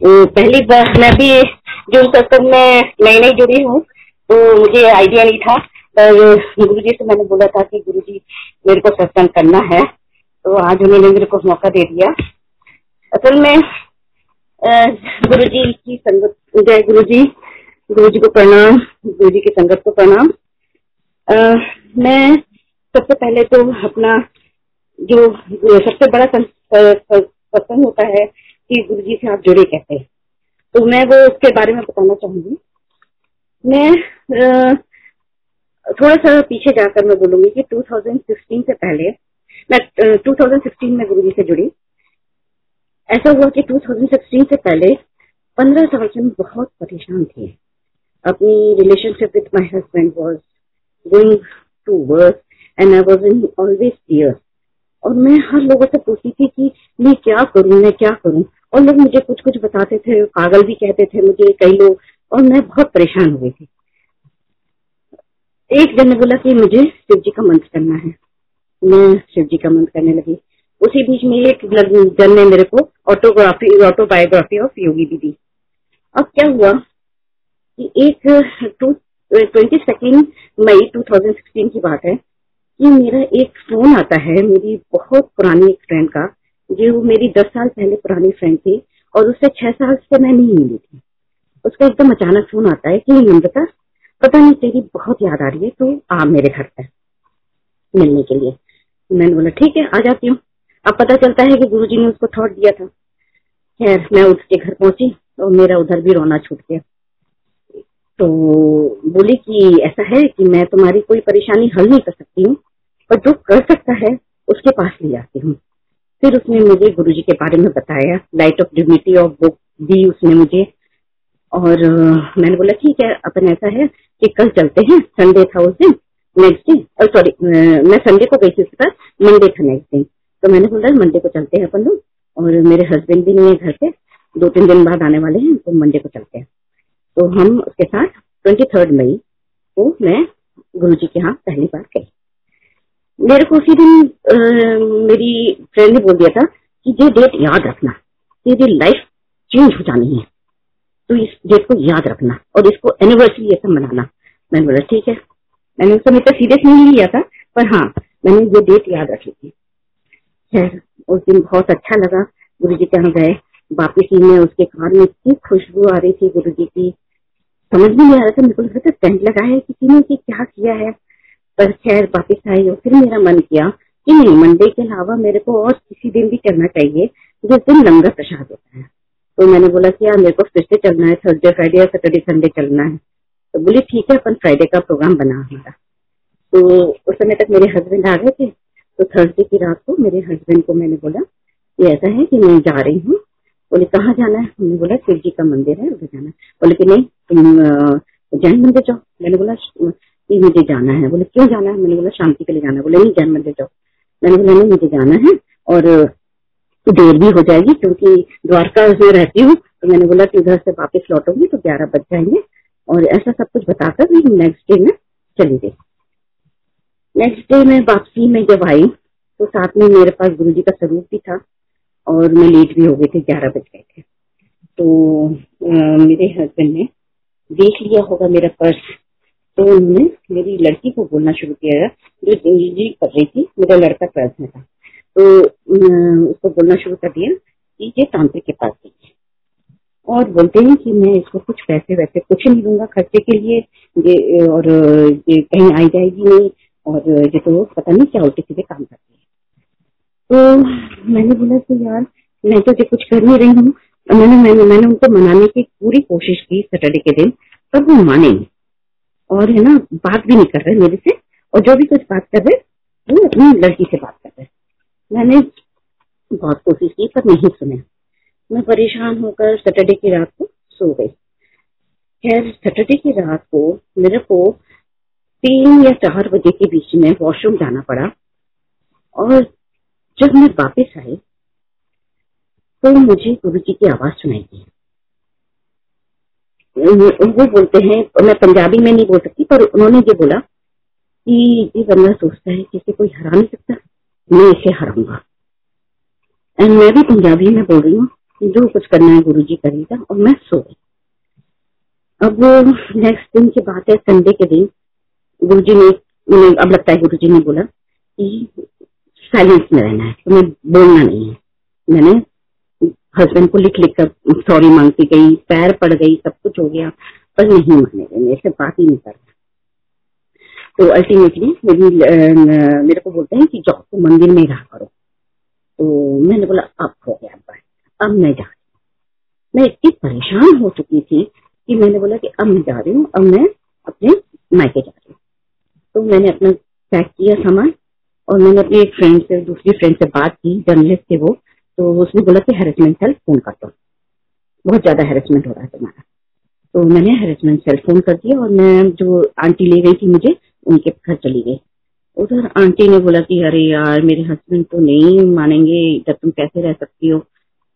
तो पहली बार मैं भी जो सत्संग में नई नई जुड़ी हूँ तो मुझे आइडिया नहीं था। पर गुरु जी से मैंने बोला था कि गुरु जी, मेरे को सत्संग करना है। तो आज उन्होंने मेरे को मौका दे दिया। असल में गुरु जी की संगत, जय गुरु जी। गुरु जी को प्रणाम। गुरु जी की संगत को प्रणाम। मैं सबसे पहले तो अपना जो सबसे बड़ा सत्संग होता है कि गुरु जी से आप जुड़े कैसे तो मैं वो उसके बारे में बताना चाहूँगी। मैं थोड़ा सा पीछे जाकर मैं बोलूँगी कि 2016 से पहले, मैं 2016 में गुरु जी से जुड़ी। ऐसा हुआ कि 2016 से पहले 15 साल से मैं बहुत परेशान थी। अपनी relationship with my husband was going to work and I was in always tears और मैं हर लोगों से पूछती थी कि मैं क्या करूँ, मैं क्या करूँ? और लोग मुझे कुछ कुछ बताते थे, पागल भी कहते थे मुझे कई लोग, और मैं बहुत परेशान हो गई थी। एक जन ने बोला कि मुझे शिव जी का मंत्र करना है। मैं शिव जी का मंत्र करने लगी। उसी बीच में एक जन ने मेरे को ऑटोग्राफी ऑटोबायोग्राफी ऑफ़ योगी भी दी अब क्या हुआ कि एक टू ट्वेंटी सेकेंड मई 2016 की बात है कि मेरा एक फ़ोन आता है, मेरी बहुत पुरानी एक फ्रेंड का। जो मेरी दस साल पहले पुरानी फ्रेंड थी और उससे छह साल से मैं नहीं मिली थी। उसका एकदम अचानक फ़ोन आता है कि नम्रता पता नहीं तेरी बहुत याद आ रही है तो आ मेरे घर पर मिलने के लिए। मैंने बोला, ठीक है, आ जाती हूँ। अब पता चलता है कि गुरुजी ने उसको थॉट दिया था। खैर, मैं उसके घर पहुँची और मेरा उधर भी रोना छूट गया। तो बोली कि, ऐसा है कि मैं तुम्हारी कोई परेशानी हल नहीं कर सकती हूँ, पर जो कर सकता है, उसके पास ले जाती हूँ। फिर उसने मुझे गुरु जी के बारे में बताया light of dignity of book दी उसने मुझे। और मैंने बोला, ठीक है, अपन ऐसा है कि कल चलते हैं संडे था उस दिन नेक्स्ट डे सॉरी मैं संडे को गई थी उसके मंडे था नेक्स्ट दिन तो मैंने बोला मंडे को चलते हैं अपन लोग, और मेरे हस्बैंड भी नहीं है घर पे दो तीन दिन बाद आने वाले हैं तो मंडे को चलते हैं। तो हम उसके साथ ट्वेंटी थर्ड मई को मैं गुरु जी के यहाँ पहली बार गई। मेरे को उसी दिन मेरी फ्रेंड ने बोल दिया था कि ये डेट याद रखना। तेरी लाइफ चेंज हो जानी है तो इस डेट को याद रखना और इसको एनिवर्सरी ऐसा मनाना। मैंने बोला, ठीक है। मैंने उस समय सीरियस नहीं लिया था, पर हाँ मैंने ये डेट याद रखी थी। खैर, उस दिन बहुत अच्छा लगा। गुरु जी के यहाँ गए, वापिस ही में उसके कार में इतनी खुशबू आ रही थी गुरु जी की। समझ में नहीं आ रहा था, मेरे को टेंट लगा है किसी ने कि क्या किया है। पर खैर वापिस आई और फिर मेरा मन किया कि नहीं, मंडे के अलावा मेरे को और किसी दिन भी चलना चाहिए, जिस दिन लंगर प्रसाद होता है। तो मैंने बोला कि यार मेरे को फिर से चलना है थर्सडे फ्राइडे या सैटरडे संडे चलना है। तो बोली, ठीक है, अपन फ्राइडे का प्रोग्राम बना हमारा तो उस समय तक मेरे हस्बैंड आ गए थे। तो थर्सडे की रात को मेरे हस्बैंड को मैंने बोला कि ऐसा है कि मैं जा रही हूँ। बोले, कहाँ जाना है? मैंने बोला, शिव जी का मंदिर है, उधर जाना बोले कि नहीं, तुम जैन मंदिर जाओ। मैंने बोला कि मुझे जाना है। बोले क्यों जाना है? मैंने बोला शांति के लिए जाना है। बोले नहीं जैन मंदिर जाओ। मैंने बोला नहीं मुझे जाना है और देर भी हो जाएगी क्योंकि द्वारका में रहती हूँ। तो मैंने बोला कि उधर से वापस लौटूँगी तो ग्यारह बज जाएँगे और ऐसा सब कुछ बताकर भी नेक्स्ट डे में चली गई नेक्स्ट डे में वापसी में जब आई तो साथ में मेरे पास गुरु जी का स्वरूप भी था और मैं लेट भी हो गई थी ग्यारह बज गए थे। तो आ, मेरे हस्बैंड ने देख लिया होगा मेरा पर्स तो उन्होंने मेरी लड़की को बोलना शुरू किया जो जी कर रही थी, मेरा लड़का ट्वेल्थ में था। तो उसको बोलना शुरू कर दिया कि ये तांत्रिक के पास दीजिए और बोलते हैं कि मैं इसको कुछ पैसे वैसे कुछ नहीं दूँगा, खर्चे के लिए। ये, और ये कहीं आई जाएगी नहीं, और ये तो पता नहीं क्या उल्टे सीधे काम करती है। तो मैंने बोला कि यार, मैं तो कुछ कर नहीं रही हूँ। मैंने मैंने मैंने उनको मनाने की पूरी कोशिश की सैटरडे के दिन, पर वो माने नहीं। और है ना, बात भी नहीं कर रहे मेरे से, और जो भी कुछ बात कर रहे, वो अपनी लड़की से बात कर रहे। मैंने बहुत कोशिश की, पर नहीं सुना। मैं परेशान होकर सैटरडे की रात को सो गई। खैर, सैटरडे की रात को मेरे को तीन या चार बजे के बीच में वॉशरूम जाना पड़ा। और जब मैं वापस आई तो मुझे गुरु जी की आवाज़ सुनाई दी। वो बोलते हैं मैं पंजाबी में नहीं बोल सकती, पर उन्होंने ये बोला कि ये बंदा सोचता है कि इसे कोई हरा नहीं सकता, मैं इसे हराऊँगा। एंड मैं भी पंजाबी में बोल रही हूँ जो कुछ करना है गुरु जी करेगा, और मैं सो गई। अब नेक्स्ट दिन की बात है संडे के दिन। गुरु जी ने अब लगता है गुरु जी ने बोला कि साइलेंस में रहना है, तुम्हें बोलना नहीं है। मैंने हस्बैंड को लिख लिख कर सॉरी मांगती गई, पैर पड़ गई, सब कुछ हो गया, पर नहीं माने मेरे से बात ही नहीं कर तो अल्टीमेटली मेरी मेरे को बोलते हैं कि जाओ तो मंदिर में रहा करो। तो मैंने बोला, अब हो गया बस अब मैं जा रही हूँ। मैं इतनी परेशान हो चुकी थी कि मैंने बोला कि अब मैं जा रही हूँ, अब मैं अपने मायके जा रही हूँ। तो मैंने अपना पैक किया सामान और मैंने अपनी एक फ्रेंड से, दूसरी फ्रेंड से बात की जर्नलिस्ट थे वो। तो उसने बोला कि हेरेसमेंट सेल फ़ोन कर दो बहुत ज़्यादा हेरेसमेंट हो रहा है तुम्हारा। तो मैंने हेरेसमेंट सेल फ़ोन कर दिया और मैं जो आंटी ले गई थी मुझे, उनके घर चली गई। उधर आंटी ने बोला कि, अरे यार, मेरे हस्बैंड तो नहीं मानेंगे जब तुम कैसे रह सकती हो?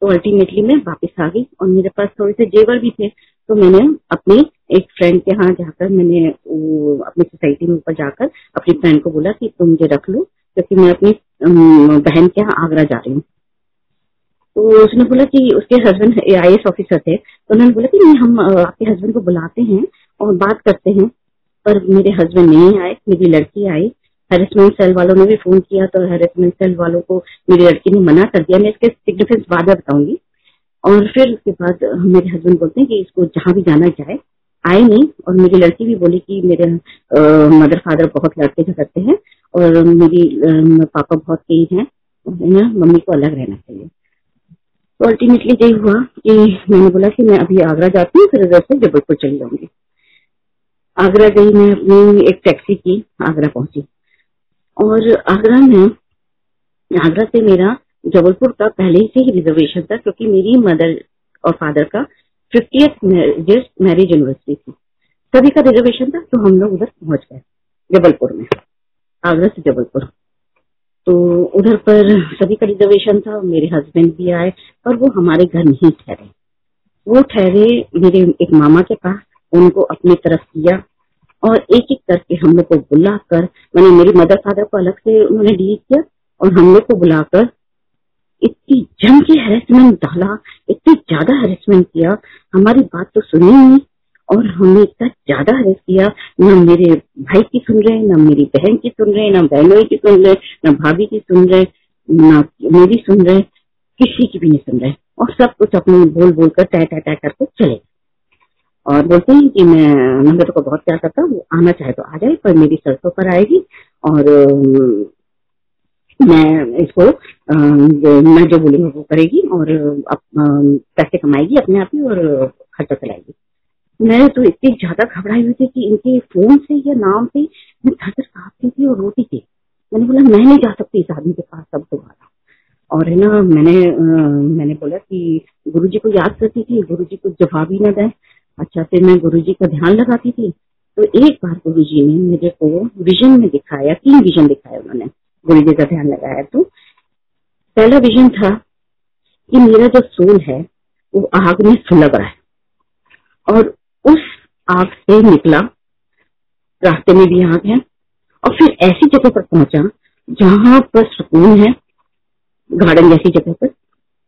तो अल्टीमेटली मैं वापस आ गई और मेरे पास थोड़े से जेवर भी थे। तो मैंने अपनी एक फ्रेंड के यहाँ जाकर मैंने अपनी सोसाइटी में ऊपर जाकर अपनी फ्रेंड को बोला कि, तुम मुझे रख लो, क्योंकि मैं अपनी बहन के यहाँ आगरा जा रही हूँ। तो उसने बोला कि उसके हस्बैंड आई ऑफिसर थे। तो उन्होंने बोला कि नहीं, हम आपके हस्बैंड को बुलाते हैं और बात करते हैं। पर मेरे हस्बैंड नहीं आए, मेरी लड़की आई। हेरेसमेंट सेल वालों ने भी फ़ोन किया तो हेरेसमेंट सेल वालों को मेरी लड़की ने मना कर दिया। मैं इसके सिग्निफिकेंस बाद में बताऊँगी। और फिर उसके बाद मेरे हस्बैंड बोलते हैं कि इसको जहाँ भी जाना जाए, आए नहीं। और मेरी लड़की भी बोली कि मेरे मदर फादर बहुत लड़के झगड़ते हैं और मेरी पापा बहुत तेज हैं। मम्मी को अलग रहना चाहिए। तो अल्टीमेटली यही हुआ कि मैंने बोला कि मैं अभी आगरा जाती हूँ, फिर उधर से जबलपुर चली जाऊँगी। आगरा गई, मैं अपनी एक टैक्सी की आगरा पहुँची। और आगरा में, आगरा से मेरा जबलपुर का पहले से ही रिजर्वेशन था, क्योंकि मेरी मदर और फादर का फिफ्टियथ मैरिज यूनिवर्सिटी थी। सभी का रिजर्वेशन था तो हम लोग उधर पहुँच गए, जबलपुर में। आगरा से जबलपुर। तो उधर पर सभी का रिजर्वेशन था, मेरे हस्बैंड भी आए पर वो हमारे घर नहीं ठहरे। वो ठहरे मेरे एक मामा के पास, उनको अपनी तरफ़ किया और एक एक करके हम लोग को बुलाकर, मैंने मेरी मदर फादर को अलग से उन्होंने डील किया और हम लोग को बुलाकर इतनी जम के हेरेसमेंट डाला, इतनी ज़्यादा हेरेसमेंट किया। हमारी बात तो सुनी नहीं और हमने इतना ज़्यादा हरेस किया न मेरे भाई की सुन रहे, न मेरी बहन की सुन रहे, न बहनों की सुन रहे, न भाभी की सुन रहे, न मेरी सुन रहे, किसी की भी नहीं सुन रहे। और सब कुछ अपने बोल बोल कर, तय तय करके चले और बोलते हैं कि मैं नंबर को बहुत प्यार करता हूँ आना चाहे तो आ जाए, पर मेरी शर्तों पर आएगी। और, मैं इसको मैं जो बोलूँगा वो करेगी और पैसे कमाएगी अपने आप ही और खर्चा चलाएगी। मैं तो इतनी ज़्यादा घबराई हुई थी कि इनके फ़ोन से या नाम से मैं थर कांपती थी और रोती थी। मैंने बोला मैं नहीं जा सकती इस आदमी के पास सब दोबारा। और है ना मैंने आ, मैंने बोला कि गुरुजी को याद करती थी गुरुजी को जवाब ही ना दें। अच्छा फिर मैं गुरुजी का ध्यान लगाती थी। तो एक बार गुरुजी ने मेरे को विजन में दिखाया तीन विजन दिखाया उन्होंने गुरु जी का ध्यान लगाया तो। पहला विजन था कि मेरा जो सोल है वो आग में सुलग रहा है। और उस आग से निकला। रास्ते में भी आग है। और फिर ऐसी जगह पर पहुँचा जहाँ पर सुकून है, गार्डन जैसी जगह पर।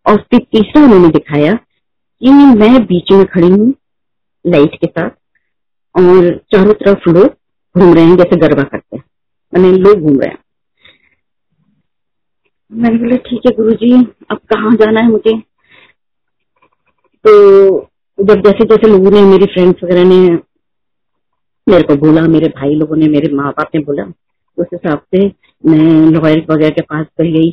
और फिर तीसरा उन्होंने दिखाया कि मैं बीच में खड़ी हूँ लाइट के साथ और चारों तरफ़ लोग घूम रहे हैं, जैसे गरबा करते हैं। मैंने लोग घूम रहे हैं। मैंने बोला, ठीक है गुरु जी अब कहाँ जाना है मुझे? तो जब जैसे जैसे लोगों ने मेरी फ्रेंड्स वगैरह ने मेरे को बोला, मेरे भाई लोगों ने, मेरे माँ बाप ने बोला, उस हिसाब से मैं लॉयर वगैरह के पास चल गई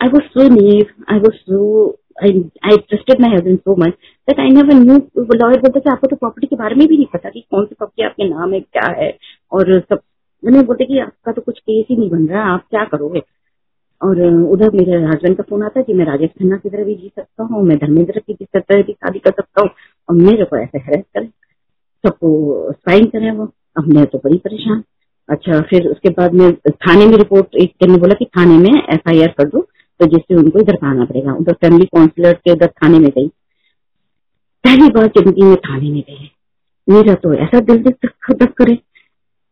I was so naive I was so I trusted my husband so much that I never knew lawyer बोलते थे आपको तो प्रॉपर्टी के बारे में भी नहीं पता कि कौन सी प्रॉपर्टी आपके नाम है, क्या है और सब। मैंने बोलते कि आपका तो कुछ केस ही नहीं बन रहा, आप क्या करोगे? और उधर मेरे हस्बैंड का फ़ोन आता है कि मैं राजेश खन्ना की तरह भी जी सकता हूँ, मैं धर्मेंद्र की तरह भी शादी कर सकता हूँ, और मेरे को ऐसे हैरेस करे। सबको साइन करे वो, अब मैं तो बड़ी परेशान। अच्छा फिर उसके बाद में थाने में रिपोर्ट एक ने बोला कि थाने में एफ़ आई आर कर दो तो जिससे उनको इधर आना पड़ेगा। उधर फैमिली काउंसिलर के उधर थाने में गई। पहली बार ज़िंदगी में थाने में गए मेरा तो ऐसा दिल दिल धक करे।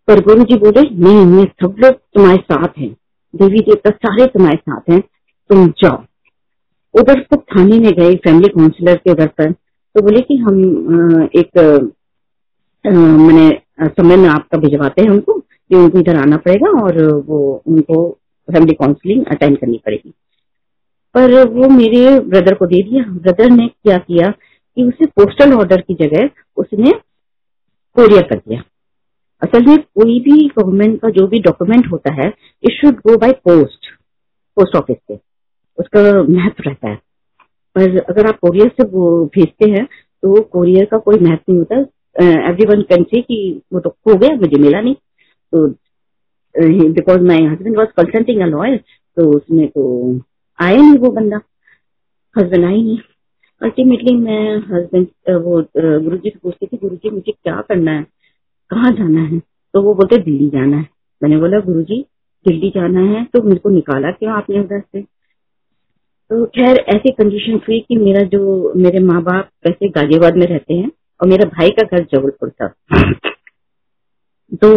पर गुरु जी बोले, नहीं मैं सब लोग तुम्हारे साथ हैं। देवी देवता सारे तुम्हारे साथ हैं, तुम जाओ। उधर तो थाने में गए फैमिली काउंसलर के घर पर तो बोले कि हम एक मैंने समय में आपका भिजवाते हैं उनको कि उनको इधर आना पड़ेगा और वो, उनको फैमिली काउंसलिंग अटेंड करनी पड़ेगी। पर वो मेरे ब्रदर को दे दिया। ब्रदर ने क्या किया कि उसे पोस्टल ऑर्डर की जगह उसने कोरियर कर दिया। असल में कोई भी गवर्नमेंट का जो भी डॉक्यूमेंट होता है it should go by post post office से। उसका महत्व रहता है। पर अगर आप कोरियर से वो भेजते हैं तो कोरियर का कोई महत्व नहीं होता। एवरी वन कैन से कि वो तो खो गया, मुझे मिला नहीं। तो because my husband was consulting a lawyer तो उसमें तो आया नहीं वो बंदा। हस्बैंड आई नहीं। अल्टीमेटली मैं हस्बैंड वो गुरु जी से पूछती थी गुरु जी मुझे क्या करना है? कहाँ जाना है? तो वो बोलते, दिल्ली जाना है। मैंने बोला गुरु जी दिल्ली जाना है तो मुझको निकाला क्यों आपने उधर से? तो खैर, ऐसी कंडीशन हुई कि मेरा जो, मेरे माँ बाप वैसे गाजियाबाद में रहते हैं और मेरा भाई का घर जबलपुर था। तो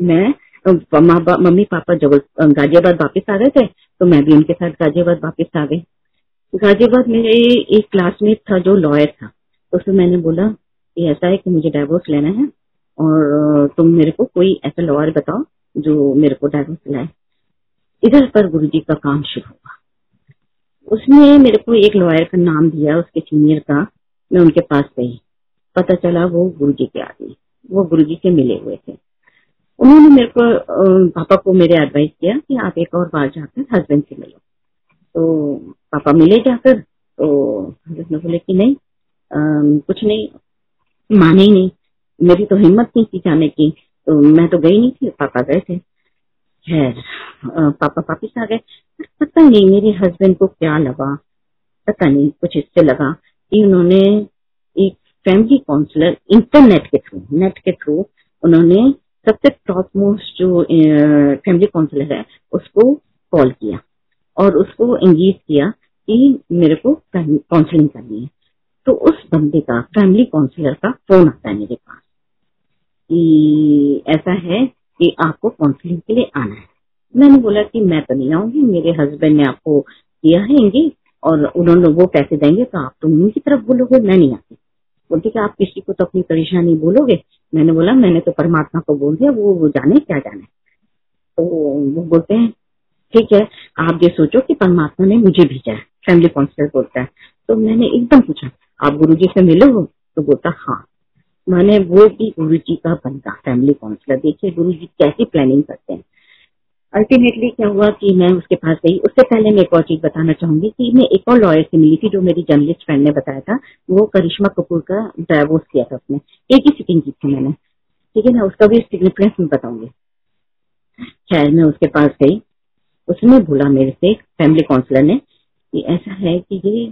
मैं मम्मी, पापा जबल, गाजियाबाद वापस आ गए थे तो मैं भी उनके साथ गाजियाबाद वापस आ गई। गाजियाबाद मेरे एक क्लासमेट था जो लॉयर था। तो उसमें मैंने बोला कि ऐसा है कि मुझे डाइवोर्स लेना है और तुम मेरे को कोई ऐसा लॉयर बताओ जो मेरे को डायवर्स दिलाए इधर पर गुरु जी का काम शुरू हुआ। उसने मेरे को एक लॉयर का नाम दिया उसके सीनियर का। मैं उनके पास गई। पता चला वो गुरु जी के आदमी वो गुरु जी से मिले हुए थे। उन्होंने मेरे को पापा को मेरे एडवाइस किया कि आप एक और बार जाकर हस्बैंड से मिलो। तो पापा मिले जाकर तो हस्बैंड बोले कि नहीं आ, कुछ नहीं माने ही नहीं। मेरी तो हिम्मत नहीं थी जाने की। तो मैं तो गई नहीं थी, पापा गए थे। खैर पापा वापिस आ गए। पता नहीं मेरे हस्बैंड को क्या लगा। पता नहीं कुछ इससे लगा कि उन्होंने एक फैमिली काउंसलर इंटरनेट के थ्रू नेट के थ्रू उन्होंने सबसे टॉप मोस्ट जो फैमिली काउंसलर है, उसको कॉल किया और उसको एंगेज किया कि मेरे को काउंसलिंग करनी है। तो उस बंदे का फैमिली काउंसलर का फ़ोन आता है मेरे पास। कि ऐसा है कि आपको काउंसलिंग के लिए आना है। मैंने बोला कि मैं तो नहीं आऊँगी, मेरे हस्बैंड ने आपको किया है और उन्होंने वो पैसे देंगे तो आप तो उनकी तरफ़ बोलोगे, मैं नहीं आती। बोलते कि आप किसी को तो अपनी परेशानी बोलोगे? मैंने बोला, मैंने तो परमात्मा को बोल दिया, वो वो जाने क्या जाने। तो वो बोलते हैं, ठीक है, आप ये सोचो कि परमात्मा ने मुझे भेजा है फैमिली काउंसलर बोलता है। तो मैंने एकदम पूछा, आप गुरु जी से मिलो हो? तो बोलता हाँ। मैंने वो भी गुरु जी का बनता फैमिली काउंसलर देखिए, गुरु जी कैसी प्लानिंग करते हैं। अल्टीमेटली क्या हुआ कि मैं उसके पास गई। उससे पहले मैं एक और चीज़ बताना चाहूँगी कि मैं एक और लॉयर से मिली थी जो मेरी जर्नलिस्ट फ्रेंड ने बताया था। वो करिश्मा कपूर का डायवोर्स किया था उसने। एक ही सिटिंग की थी मैंने। ठीक है ना? उसका भी सिग्निफिकेंस मैं बताऊँगी। खैर, मैं उसके पास गई। उसने बोला मेरे से फैमिली काउंसलर ने, कि ऐसा है कि ये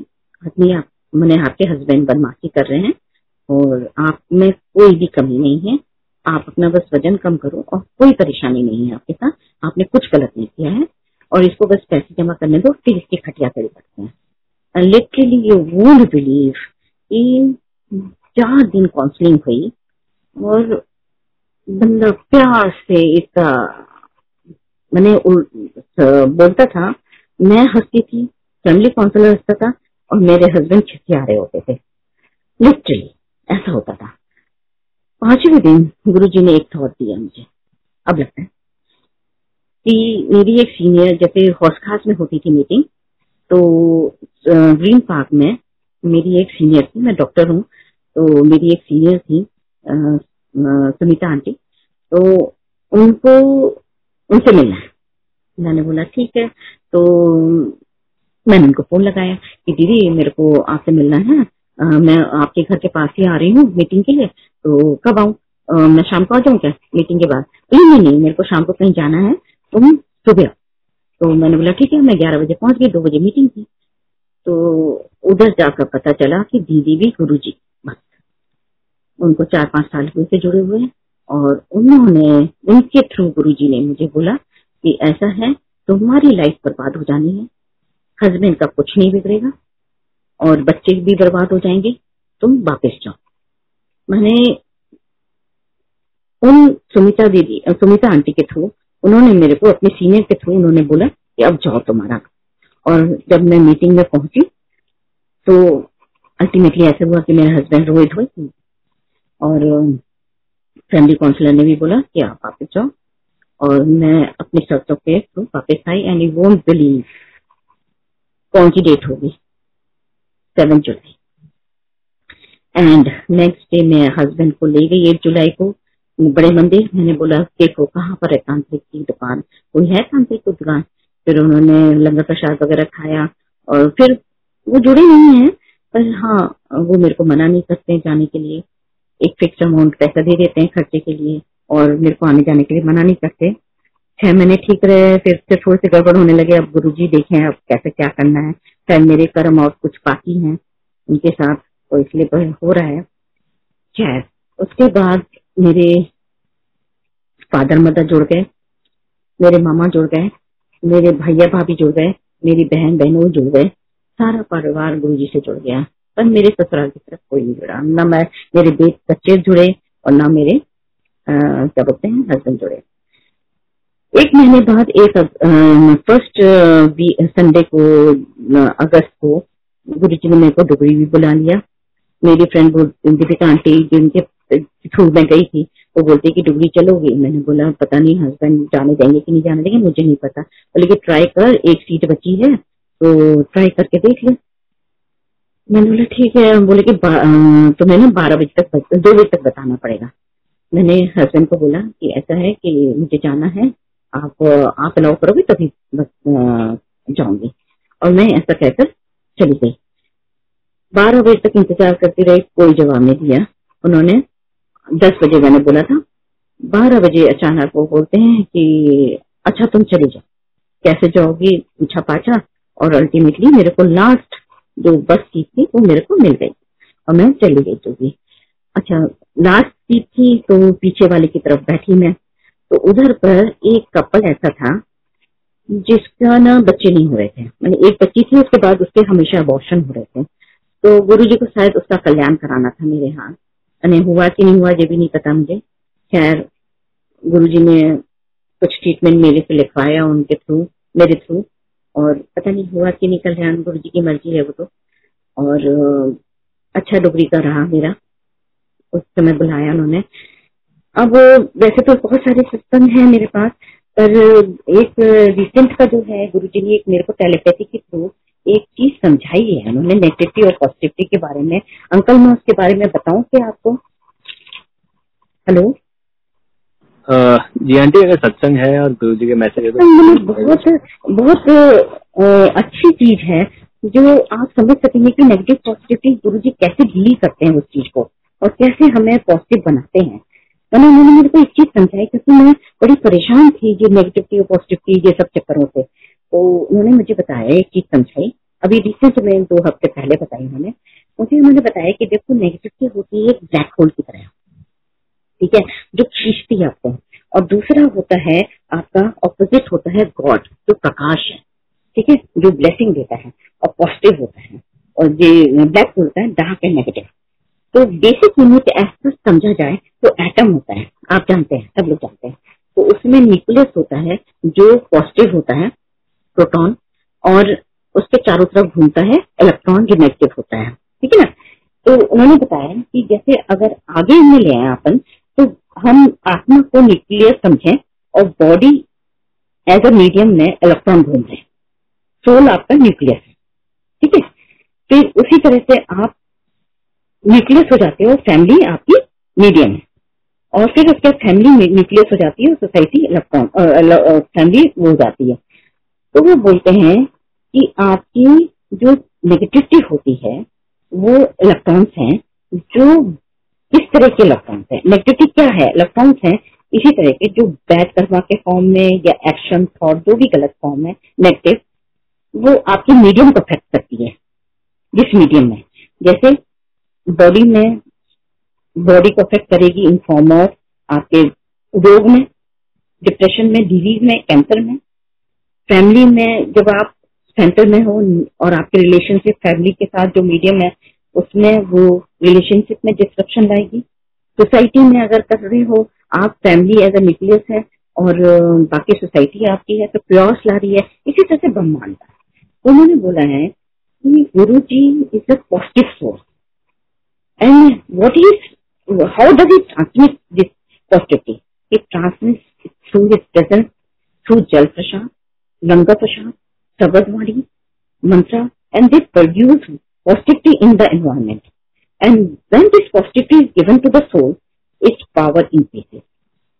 आदमी आप मैंने आपके हस्बैंड बदमाशी कर रहे हैं। और आप, में कोई भी कमी नहीं है। आप अपना बस वज़न कम करो और कोई परेशानी नहीं है आपके साथ। आपने कुछ गलत नहीं किया है और इसको बस पैसे जमा करने दो, फिर इसकी खटिया करी करते हैं। लिटरली यू वोंट बिलीव कि चार दिन काउंसलिंग हुई और बंदा प्यार से इतना, मैंने बोलता था, मैं हंसती थी फैमिली काउंसलर हंसता था और मेरे हस्बैंड छिछिया रहे होते थे। लिटरली। ऐसा होता था। पाँचवें दिन गुरु जी ने एक थॉट दिया मुझे। अब लगता है कि मेरी एक सीनियर जैसे हौस खास में होती थी मीटिंग तो ग्रीन पार्क में मेरी एक सीनियर थी, मैं डॉक्टर हूँ तो मेरी एक सीनियर थी सुनीता आंटी। तो उनको, उनसे मिलना है। मैंने बोला, ठीक है। तो मैंने उनको फ़ोन लगाया कि, दीदी, मेरे को आपसे मिलना है मैं आपके घर के पास ही आ रही हूँ मीटिंग के लिए तो कब आऊँ? मैं शाम को आ जाऊँ क्या मीटिंग के बाद? नहीं नहीं नहीं, मेरे को शाम को कहीं जाना है। तुम सुबह तो मैंने बोला, ठीक है, मैं ग्यारह बजे पहुँच गई, दो बजे मीटिंग थी। तो उधर जाकर पता चला कि दीदी भी गुरु जी उनको चार पाँच साल हुए से जुड़े हुए हैं और उन्होंने, उनके थ्रू गुरु जी ने मुझे बोला कि ऐसा है, तुम्हारी लाइफ बर्बाद हो जानी है। हस्बैंड का कुछ नहीं बिगड़ेगा। और बच्चे भी बर्बाद हो जाएँगे, तुम वापस जाओ। मैंने उन सुमिता दीदी, सुमिता आंटी के थ्रू, उन्होंने मेरे को, अपने सीनियर के थ्रू उन्होंने बोला कि अब जाओ तुम्हारा। और जब मैं मीटिंग में पहुँची तो अल्टीमेटली ऐसा हुआ कि मेरे हस्बैंड रोहित हुए। और फैमिली काउंसलर ने भी बोला कि आप वापस जाओ। और मैं अपनी शर्तों के थ्रू वापस आई एंड यू वोंट बिलीव कौन सी डेट होगी। Seven July and next day मैं हस्बैंड को ले गई एक जुलाई को, बड़े मंदिर। मैंने बोला, देखो, कहाँ पर है तांत्रिक की दुकान? कोई है तांत्रिक की दुकान? फिर उन्होंने लंगर प्रसाद वगैरह खाया और फिर वो जुड़े नहीं है, पर हाँ वो मेरे को मना नहीं करते जाने के लिए। एक फिक्स अमाउंट पैसा दे देते हैं खर्चे के लिए और मेरे को आने जाने के लिए मना नहीं करते। छह महीने ठीक रहे, फिर से थोड़े से गड़बड़ होने लगे। अब गुरु जी देखे अब कैसे क्या करना है। शायद मेरे कर्म और कुछ बाकी हैं उनके साथ तो इसलिए हो रहा है। खैर, उसके बाद मेरे फादर मदर जुड़ गए, मेरे मामा जुड़ गए, मेरे भैया भाभी जुड़ गए, मेरी बहन, बहनों जुड़ गए, सारा परिवार गुरु जी से जुड़ गया। पर मेरे ससुराल की तरफ़ कोई नहीं जुड़ा। न मैं, मेरे बेट बच्चे जुड़े और ना मेरे क्या बोलते हैं हस्बैंड जुड़े। एक महीने बाद एक फ़र्स्ट संडे को अगस्त को गुरु जी ने मेरे को डुगरी भी बुला लिया। मेरी फ्रेंड दीपिका आंटी जिनके थ्रू मैं गई थी, वो बोलते कि डुगरी चलोगी? मैंने बोला, पता नहीं हस्बैंड जाने देंगे कि नहीं जाने? देंगे मुझे नहीं पता। बोले कि ट्राई कर, एक सीट बची है तो ट्राई करके देख ले। मैंने बोला, ठीक है। बोले कि तो मैंने बारह बजे तक दो बजे तक बताना पड़ेगा। मैंने हस्बैंड को बोला कि, ऐसा है कि मुझे जाना है आप आप अलाउ करोगे तभी बस जाऊँगी। और मैं ऐसा कहकर चली गई। बारह बजे तक इंतज़ार करती रही, कोई जवाब नहीं दिया। उन्होंने, दस बजे मैंने बोला था, बारह बजे अचानक वो बोलते हैं कि अच्छा तुम चले जाओ। कैसे जाओगी? पूछा पाछा। और अल्टीमेटली मेरे को लास्ट जो बस सीट थी, वो मेरे को मिल गई। और मैं चली गई तो अच्छा लास्ट सीट थी तो पीछे वाले की तरफ़ बैठी मैं। तो उधर पर एक कपल ऐसा था, जिसका ना बच्चे नहीं हो रहे थे। मैंने एक बच्ची थी, उसके बाद उसके हमेशा अबॉर्शन हो रहे थे। तो गुरु जी को शायद उसका कल्याण कराना था मेरे यहाँ अने हुआ कि नहीं हुआ, ये भी नहीं पता मुझे। खैर गुरु जी ने कुछ ट्रीटमेंट मेरे से लिखवाया उनके थ्रू मेरे थ्रू और पता नहीं हुआ कि नहीं कल्याण गुरु जी की मर्ज़ी है वो तो। और अच्छा डुगरी का रहा मेरा। उस समय बुलाया उन्होंने। अब वैसे तो बहुत सारे सिस्टम है मेरे पास पर एक रिसेंट का जो है गुरु जी ने एक मेरे को टेलीपैथी के थ्रू एक चीज़ समझाई है। उन्होंने नेगेटिविटी और पॉजिटिविटी के बारे में। अंकल मैं उसके बारे में बताऊँ क्या आपको? हेलो जी आंटी अगर सत्संग है और गुरु जी के मैसेज है तो बहुत बहुत अच्छी चीज़ है जो आप समझ सकेंगे कि नेगेटिव पॉजिटिविटी गुरु जी कैसे डील करते हैं उस चीज़ को और कैसे हमें पॉजिटिव बनाते हैं। मैंने उन्होंने मेरे को एक चीज़ समझाई क्योंकि मैं बड़ी परेशान थी जो नेगेटिविटी और पॉजिटिविटी ये सब चक्करों से तो उन्होंने मुझे बताया, एक चीज़ समझाई। अभी रिसेंट में, दो हफ़्ते पहले बताई उन्होंने। मुझे उन्होंने बताया कि देखो नेगेटिविटी होती है एक ब्लैक होल की तरह। ठीक है? जो खींचती है आपको। और दूसरा होता है, आपका ऑपोजिट होता है गॉड जो प्रकाश है। ठीक है? जो ब्लेसिंग देता है और पॉजिटिव होता है। और ये ब्लैक होता है डार्क एंड नेगेटिव तो बेसिक यूनिट ऐसा समझा जाए तो एटम होता है। आप जानते हैं, सब लोग जानते हैं। तो उसमें न्यूक्लियस होता है, जो पॉजिटिव होता है प्रोटॉन और उसके चारों तरफ़ घूमता है इलेक्ट्रॉन जो नेगेटिव होता है। ठीक है ना? तो उन्होंने बताया कि जैसे अगर आगे में ले आए अपन तो हम आत्मा को न्यूक्लियस समझें और बॉडी एज अ मीडियम में इलेक्ट्रॉन घूम रहे सोल आपका न्यूक्लियस है। ठीक है? फिर उसी तरह से आप न्यूक्लियस हो जाते हो फैमिली आपकी मीडियम है। और फिर उसके फैमिली न्यूक्लियस हो जाती है सोसाइटी इलेक्ट्रॉन फैमिली हो जाती है। तो वो बोलते हैं कि आपकी जो नेगेटिविटी होती है, वो इलेक्ट्रॉन्स हैं, जो किस तरह के इलेक्ट्रॉन्स हैं? नेगेटिविटी क्या है? इलेक्ट्रॉन्स हैं, इसी तरह के जो बैड कर्मा के फॉर्म में या एक्शन थॉट जो भी गलत फॉर्म है नेगेटिव वो आपके मीडियम को अफेक्ट करती है, जिस मीडियम में। जैसे बॉडी में बॉडी को अफेक्ट करेगी इन फॉर्म ऑफ़ आपके रोग में डिप्रेशन में डिज़ीज़ में कैंसर में फैमिली में, जब आप सेंटर में हो और आपके रिलेशनशिप फैमिली के साथ जो मीडियम है, उसमें वो रिलेशनशिप में डिस्ट्रप्शन लाएगी। सोसाइटी में अगर कर रहे हो, आप फैमिली एज ए न्यूक्लियस है और बाकी सोसाइटी आपकी है तो प्योर्स ला रही है। इसी तरह से ब्रह्मांड उन्होंने बोला है कि Guru ji is a positive source and what is how does it transmit this positivity it transmit through his presence through jal prasad langar prasad shabadvani mantra and they produce positivity in the environment. And when this positivity is given to the soul, its power increases.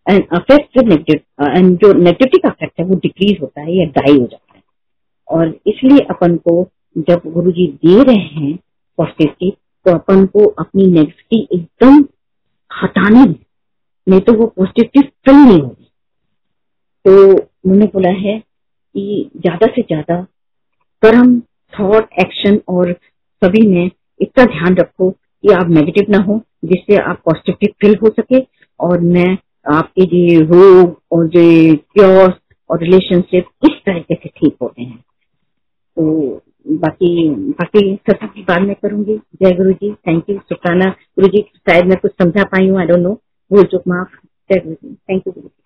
And affects the negative, uh, and जो negativity का affect है वो decrease होता है या die हो जाता है और इसलिए अपन को जब गुरु जी दे रहे हैं पॉजिटिविटी तो अपन को अपनी नेगेटिविटी एकदम हटानी नहीं तो वो पॉजिटिविटी फिल नहीं होगी। तो उन्होंने बोला है कि ज़्यादा से ज़्यादा कर्म थॉट एक्शन और सभी में इतना ध्यान रखो कि आप नेगेटिव ना हो, जिससे आप पॉजिटिव फील हो सके और मैं आपके जो रोग और जो क्योर्स और रिलेशनशिप इस तरीके से ठीक होते हैं। तो बाकी बाकी सत्र की बात मैं करूँगी। जय गुरु जी थैंक यू शुक्राना। गुरु जी शायद मैं कुछ समझा पाई हूँ आई डोंट नो भूल चुक, माफ़। जय गुरु जी थैंक यू गुरु जी